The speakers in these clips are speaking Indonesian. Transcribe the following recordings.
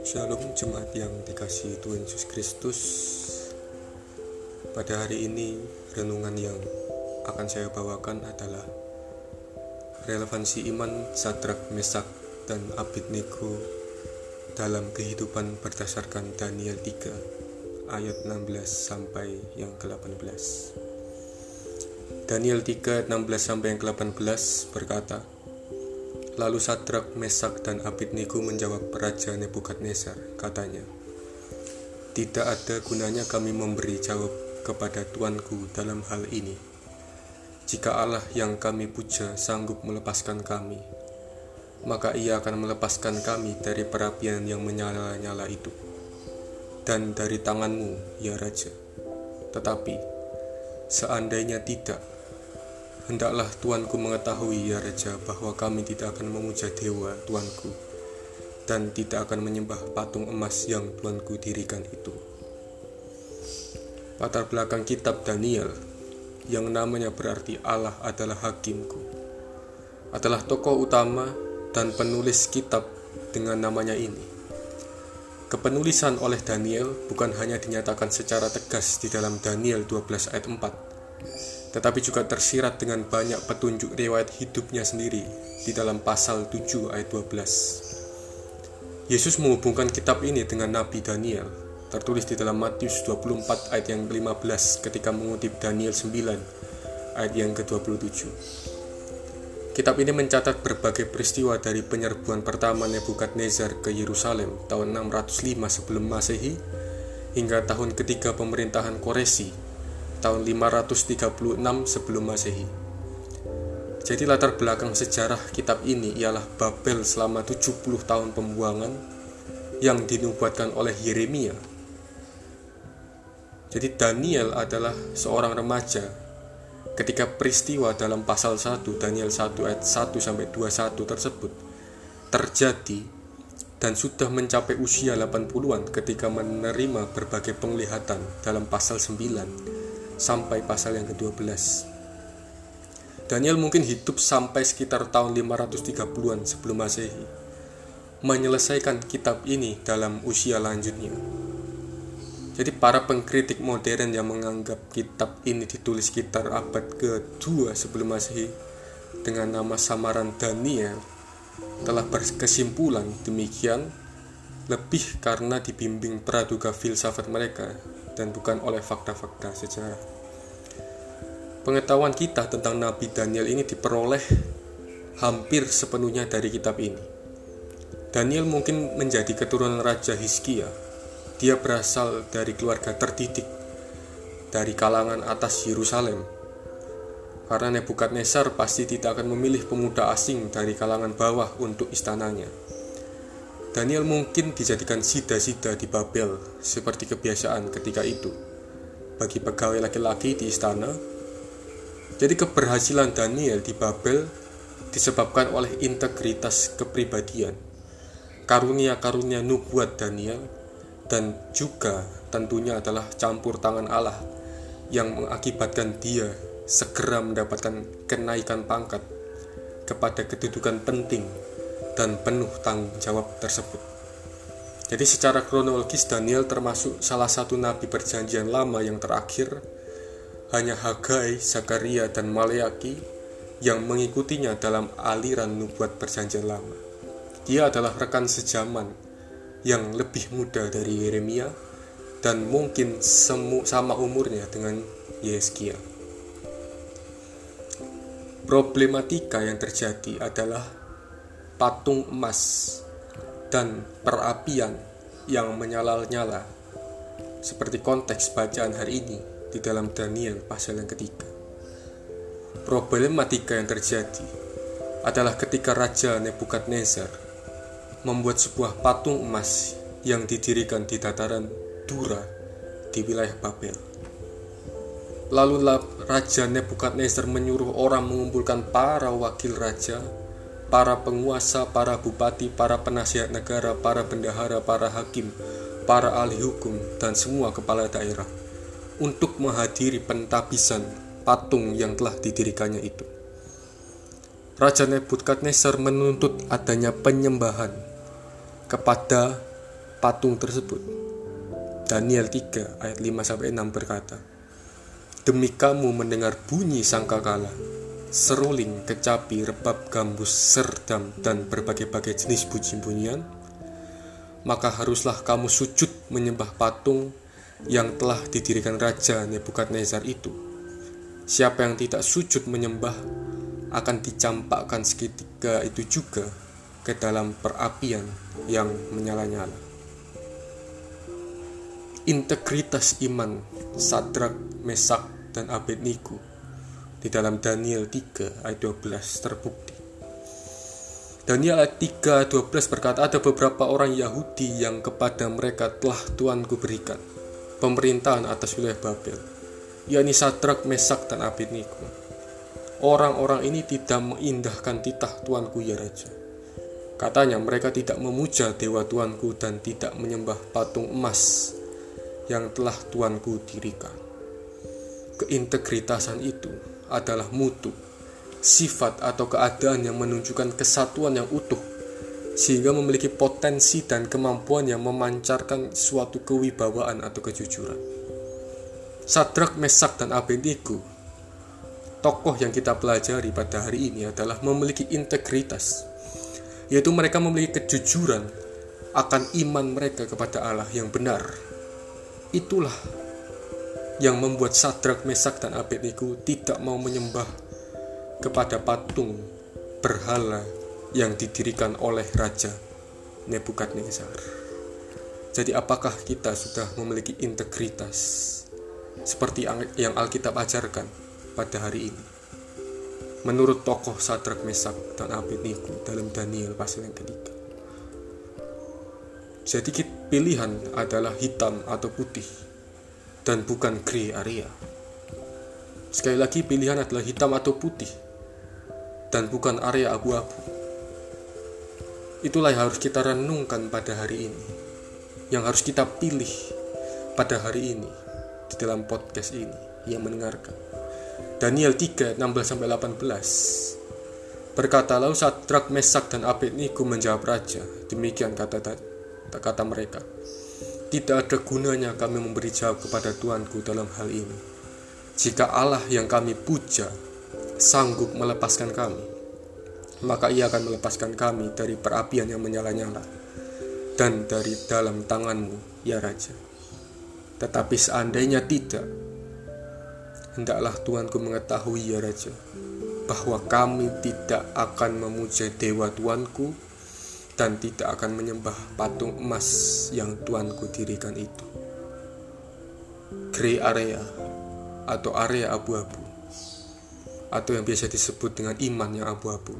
Shalom jemaat yang dikasih Tuhan Yesus Kristus. Pada hari ini renungan yang akan saya bawakan adalah Relevansi iman Sadrak, Mesak, dan Abednego dalam kehidupan berdasarkan Daniel 3 ayat 16 sampai yang ke-18 Daniel 3 16 sampai yang ke-18 berkata Lalu Sadrak, Mesak, dan Abednego menjawab Raja Nebukadnezar, katanya, Tidak ada gunanya kami memberi jawab kepada Tuanku dalam hal ini. Jika Allah yang kami puja sanggup melepaskan kami, maka ia akan melepaskan kami dari perapian yang menyala-nyala itu, dan dari tanganmu, ya Raja. Tetapi, seandainya tidak, Hendaklah tuanku mengetahui ya Raja bahwa kami tidak akan memuja dewa tuanku dan tidak akan menyembah patung emas yang tuanku dirikan itu. Latar belakang kitab Daniel yang namanya berarti Allah adalah hakimku adalah tokoh utama dan penulis kitab dengan namanya ini. Kepenulisan oleh Daniel bukan hanya dinyatakan secara tegas di dalam Daniel 12 ayat 4, tetapi juga tersirat dengan banyak petunjuk riwayat hidupnya sendiri di dalam pasal 7 ayat 12. Yesus menghubungkan kitab ini dengan Nabi Daniel, tertulis di dalam Matius 24 ayat yang ke-15 ketika mengutip Daniel 9 ayat yang ke-27. Kitab ini mencatat berbagai peristiwa dari penyerbuan pertama Nebukadnezar ke Yerusalem tahun 605 sebelum Masehi hingga tahun ketiga pemerintahan Koresi tahun 536 sebelum Masehi. Jadi latar belakang sejarah kitab ini ialah Babel selama 70 tahun pembuangan yang dinubuatkan oleh Yeremia. Jadi Daniel adalah seorang remaja ketika peristiwa dalam pasal 1 Daniel 1 ayat 1 sampai 21 tersebut terjadi dan sudah mencapai usia 80-an ketika menerima berbagai penglihatan dalam pasal 9 sampai pasal yang ke-12. Daniel mungkin hidup sampai sekitar tahun 530-an sebelum Masehi, menyelesaikan kitab ini dalam usia lanjutnya. Jadi para pengkritik modern yang menganggap kitab ini ditulis sekitar abad ke-2 sebelum Masehi dengan nama samaran Daniel telah berkesimpulan demikian lebih karena dibimbing praduga filsafat mereka dan bukan oleh fakta-fakta sejarah. Pengetahuan kita tentang Nabi Daniel ini diperoleh hampir sepenuhnya dari kitab ini. Daniel mungkin menjadi keturunan Raja Hizkia. Dia berasal dari keluarga terdidik dari kalangan atas Yerusalem. Karena Nebukadnezar pasti tidak akan memilih pemuda asing dari kalangan bawah untuk istananya. Daniel mungkin dijadikan sida-sida di Babel seperti kebiasaan ketika itu. Bagi pegawai laki-laki di istana, jadi keberhasilan Daniel di Babel disebabkan oleh integritas kepribadian, karunia-karunia nubuat Daniel, dan juga tentunya adalah campur tangan Allah yang mengakibatkan dia segera mendapatkan kenaikan pangkat kepada kedudukan penting dan penuh tanggung jawab tersebut. Jadi secara kronologis Daniel termasuk salah satu nabi perjanjian lama yang terakhir hanya Hagai, Zakaria, dan Maleaki yang mengikutinya dalam aliran nubuat perjanjian lama. Dia adalah rekan sejaman yang lebih muda dari Yeremia dan mungkin semu, sama umurnya dengan Yeskia. Problematika yang terjadi adalah patung emas dan perapian yang menyala-nyala seperti konteks bacaan hari ini di dalam Daniel pasal yang ketiga. Problematika yang terjadi adalah ketika Raja Nebukadnezar membuat sebuah patung emas yang didirikan di dataran Dura di wilayah Babel. Lalu Raja Nebukadnezar menyuruh orang mengumpulkan para wakil raja para penguasa, para bupati, para penasihat negara, para bendahara, para hakim, para ahli hukum, dan semua kepala daerah untuk menghadiri pentabisan patung yang telah didirikannya itu. Raja Nebukadnezar menuntut adanya penyembahan kepada patung tersebut. Daniel 3 ayat 5 sampai 6 berkata, Demi kamu mendengar bunyi sangkakala, seruling, kecapi, rebab gambus, serdam, dan berbagai-bagai jenis bunyi-bunyian, maka haruslah kamu sujud menyembah patung yang telah didirikan Raja Nebukadnezar itu. Siapa yang tidak sujud menyembah akan dicampakkan seketika itu juga ke dalam perapian yang menyala-nyala. Integritas iman Sadrak, Mesak, dan Abednego di dalam Daniel 3 ayat 12 terbukti. Daniel ayat 3 12 berkata ada beberapa orang Yahudi yang kepada mereka telah Tuanku berikan pemerintahan atas wilayah Babel, yakni Sadrak, Mesak, dan Abednego. Orang-orang ini tidak mengindahkan titah Tuanku ya Raja. Katanya mereka tidak memuja Dewa Tuanku dan tidak menyembah patung emas yang telah Tuanku dirikan. Keintegritasan itu adalah mutu, sifat atau keadaan yang menunjukkan kesatuan yang utuh sehingga memiliki potensi dan kemampuan yang memancarkan suatu kewibawaan atau kejujuran. Sadrak, Mesak, dan Abednego, tokoh yang kita pelajari pada hari ini adalah memiliki integritas, yaitu mereka memiliki kejujuran akan iman mereka kepada Allah yang benar. Itulah yang membuat Sadrak, Mesak, dan Abednego tidak mau menyembah kepada patung berhala yang didirikan oleh Raja Nebukadnezar. Jadi apakah kita sudah memiliki integritas seperti yang Alkitab ajarkan pada hari ini? Menurut tokoh Sadrak Mesak dan Abednego dalam Daniel pasal yang ketiga. Jadi pilihan adalah hitam atau putih dan bukan gray area. Sekali lagi pilihan adalah hitam atau putih dan bukan area abu-abu. Itulah yang harus kita renungkan pada hari ini. Yang harus kita pilih pada hari ini di dalam podcast ini yang mendengarkan. Daniel 3 16 sampai 18. Berkata lalu Sadrak, Mesak dan Abednego menjawab raja. Demikian kata kata mereka. Tidak ada gunanya kami memberi jawab kepada Tuanku dalam hal ini. Jika Allah yang kami puja sanggup melepaskan kami, maka ia akan melepaskan kami dari perapian yang menyala-nyala dan dari dalam tanganmu, ya Raja. Tetapi seandainya tidak, hendaklah Tuanku mengetahui, ya Raja, bahwa kami tidak akan memuja Dewa Tuanku dan tidak akan menyembah patung emas yang Tuanku dirikan itu. Grey area atau area abu-abu atau yang biasa disebut dengan iman yang abu-abu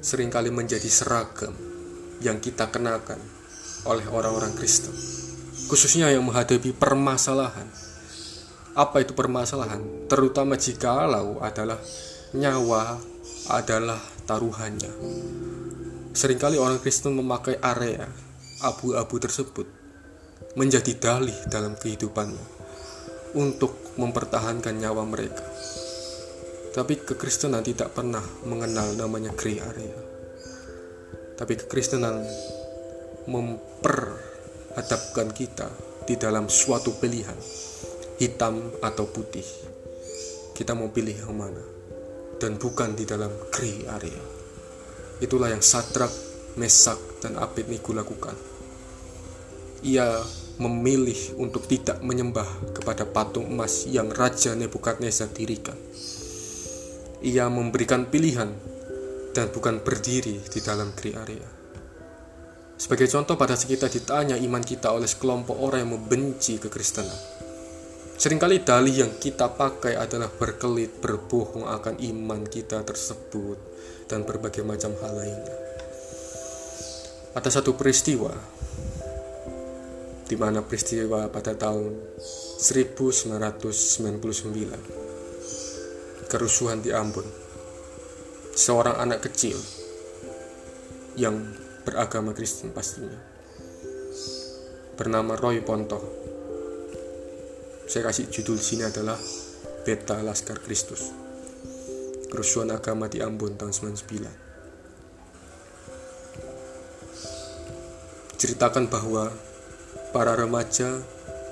sering kali menjadi seragam yang kita kenakan oleh orang-orang Kristen, khususnya yang menghadapi permasalahan. Apa itu permasalahan? Terutama jika Allah adalah nyawa adalah taruhannya. Seringkali orang Kristen memakai area abu-abu tersebut menjadi dalih dalam kehidupannya untuk mempertahankan nyawa mereka. Tapi kekristenan tidak pernah mengenal namanya gray area. Tapi kekristenan memperhadapkan kita di dalam suatu pilihan, hitam atau putih. Kita mau pilih yang mana? Dan bukan di dalam gray area. Itulah yang Sadrak, Mesak, dan Abednego lakukan. Ia memilih untuk tidak menyembah kepada patung emas yang Raja Nebukadnezar dirikan ia memberikan pilihan dan bukan berdiri di dalam grey area. Sebagai contoh pada saat kita ditanya iman kita oleh sekelompok orang yang membenci kekristenan. Seringkali dalih yang kita pakai adalah berkelit, berbohong akan iman kita tersebut dan berbagai macam hal lainnya. Ada satu peristiwa di mana peristiwa pada tahun 1999 kerusuhan di Ambon. Seorang anak kecil yang beragama Kristen pastinya. Bernama Roy Ponto. Saya kasih judul sini adalah Beta Laskar Kristus. Kerusuhan agama di Ambon tahun 99. diceritakan bahwa para remaja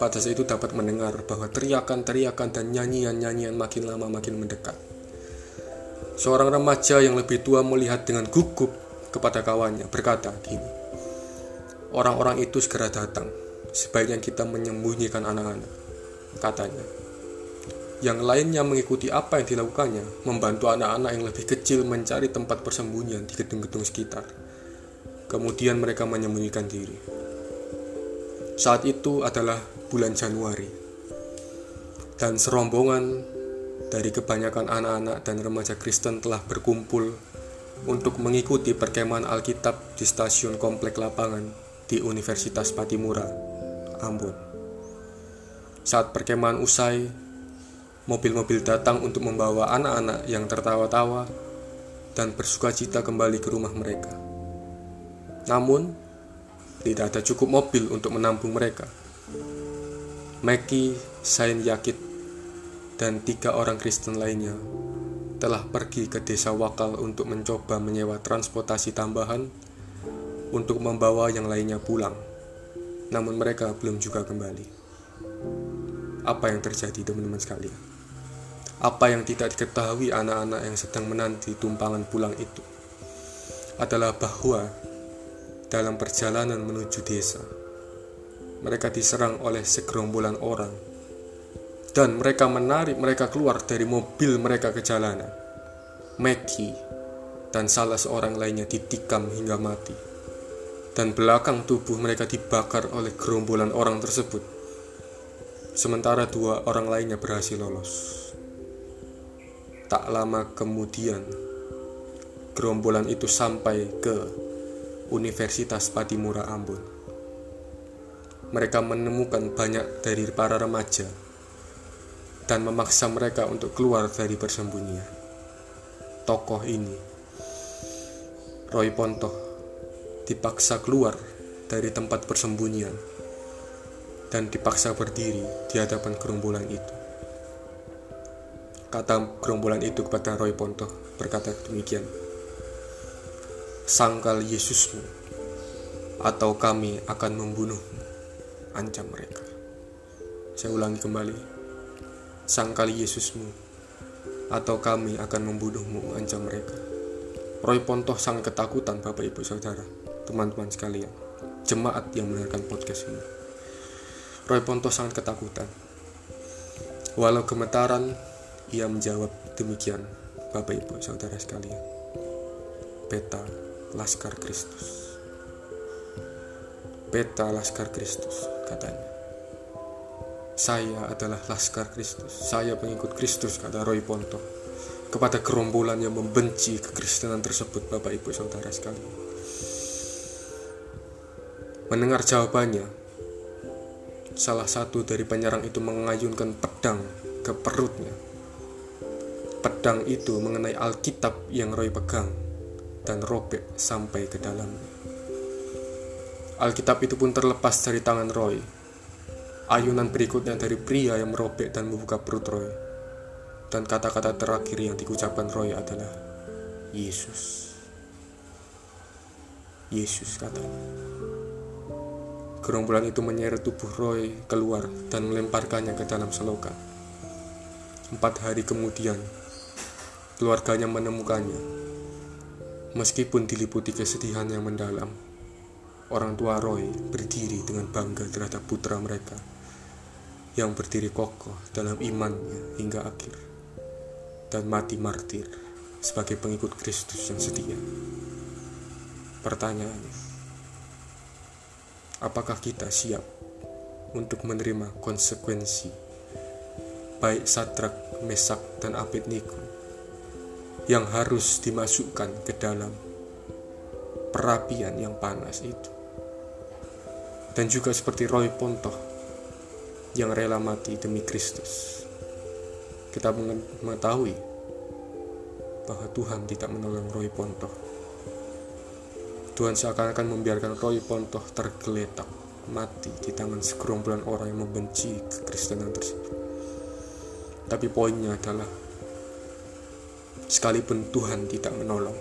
pada saat itu dapat mendengar bahwa teriakan-teriakan dan nyanyian-nyanyian makin lama makin mendekat. Seorang remaja yang lebih tua melihat dengan gugup kepada kawannya, berkata gini, Orang-orang itu segera datang, sebaiknya kita menyembunyikan anak-anak, katanya. Yang lainnya mengikuti apa yang dilakukannya, membantu anak-anak yang lebih kecil mencari tempat persembunyian di gedung-gedung sekitar. Kemudian mereka menyembunyikan diri. Saat itu adalah bulan Januari. Dan serombongan dari kebanyakan anak-anak dan remaja Kristen telah berkumpul untuk mengikuti perkemahan Alkitab di stasiun komplek lapangan di Universitas Patimura, Ambon. Saat perkemahan usai, mobil-mobil datang untuk membawa anak-anak yang tertawa-tawa dan bersuka cita kembali ke rumah mereka. Namun, tidak ada cukup mobil untuk menampung mereka. Meki, Sain Yakit, dan tiga orang Kristen lainnya telah pergi ke desa Wakal untuk mencoba menyewa transportasi tambahan untuk membawa yang lainnya pulang. Namun mereka belum juga kembali. Apa yang terjadi teman-teman sekalian? Apa yang tidak diketahui anak-anak yang sedang menanti tumpangan pulang itu adalah bahwa dalam perjalanan menuju desa, mereka diserang oleh segerombolan orang dan mereka menarik mereka keluar dari mobil mereka ke jalanan. Maggie dan salah seorang lainnya ditikam hingga mati. Dan belakang tubuh mereka dibakar oleh gerombolan orang tersebut. Sementara dua orang lainnya berhasil lolos. Tak lama kemudian, gerombolan itu sampai ke Universitas Patimura Ambon mereka menemukan banyak dari para remaja dan memaksa mereka untuk keluar dari persembunyian. Tokoh ini, Roy Ponto, dipaksa keluar dari tempat persembunyian dan dipaksa berdiri di hadapan gerombolan itu. Kata gerombolan itu kepada Roy Ponto berkata demikian. Sangkal Yesusmu atau kami akan membunuhmu ancam mereka. Saya ulangi kembali, sangkali Yesusmu, atau kami akan membunuhmu, ancam mereka. Roy Pontoh sangat ketakutan Bapak Ibu Saudara, teman-teman sekalian, jemaat yang mendengarkan podcast ini. Roy Pontoh sangat ketakutan. Walau gemetaran, ia menjawab demikian, Bapak Ibu Saudara sekalian. Peta Laskar Kristus. Peta Laskar Kristus, katanya. Saya adalah Laskar Kristus, saya pengikut Kristus, kata Roy Ponto. Kepada gerombolan yang membenci kekristenan tersebut, Bapak Ibu Saudara sekalian. Mendengar jawabannya, salah satu dari penyerang itu mengayunkan pedang ke perutnya. Pedang itu mengenai Alkitab yang Roy pegang dan robek sampai ke dalamnya. Alkitab itu pun terlepas dari tangan Roy. Ayunan berikutnya dari pria yang merobek dan membuka perut Roy. Dan kata-kata terakhir yang diucapkan Roy adalah Yesus. Yesus katanya. Gerombolan itu menyeret tubuh Roy keluar dan melemparkannya ke dalam selokan. Empat hari kemudian, keluarganya menemukannya. Meskipun diliputi kesedihan yang mendalam, Orang tua Roy berdiri dengan bangga terhadap putra mereka yang berdiri kokoh dalam imannya hingga akhir dan mati martir sebagai pengikut Kristus yang setia. Pertanyaannya, apakah kita siap untuk menerima konsekuensi baik Sadrak, Mesak, dan Abednego yang harus dimasukkan ke dalam perapian yang panas itu? dan juga seperti Roy Pontoh yang rela mati demi Kristus. Kita mengetahui bahwa Tuhan tidak menolong Roy Pontoh. Tuhan seakan-akan membiarkan Roy Pontoh tergeletak mati di tangan segerombolan orang yang membenci kekristenan tersebut. Tapi poinnya adalah sekalipun Tuhan tidak menolong,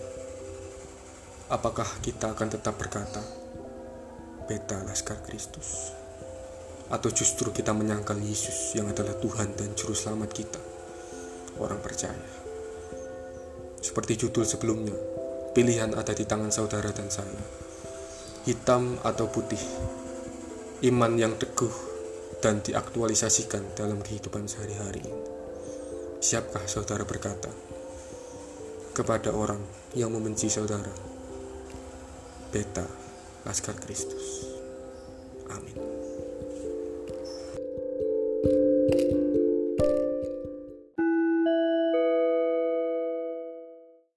apakah kita akan tetap berkata, beta Laskar Kristus? Atau justru kita menyangkal Yesus yang adalah Tuhan dan Juru Selamat kita, orang percaya? Seperti judul sebelumnya, pilihan ada di tangan saudara dan saya. Hitam atau putih, iman yang teguh dan diaktualisasikan dalam kehidupan sehari-hari. Siapkah saudara berkata kepada orang yang membenci saudara? Beta Laskar Kristus. Amin.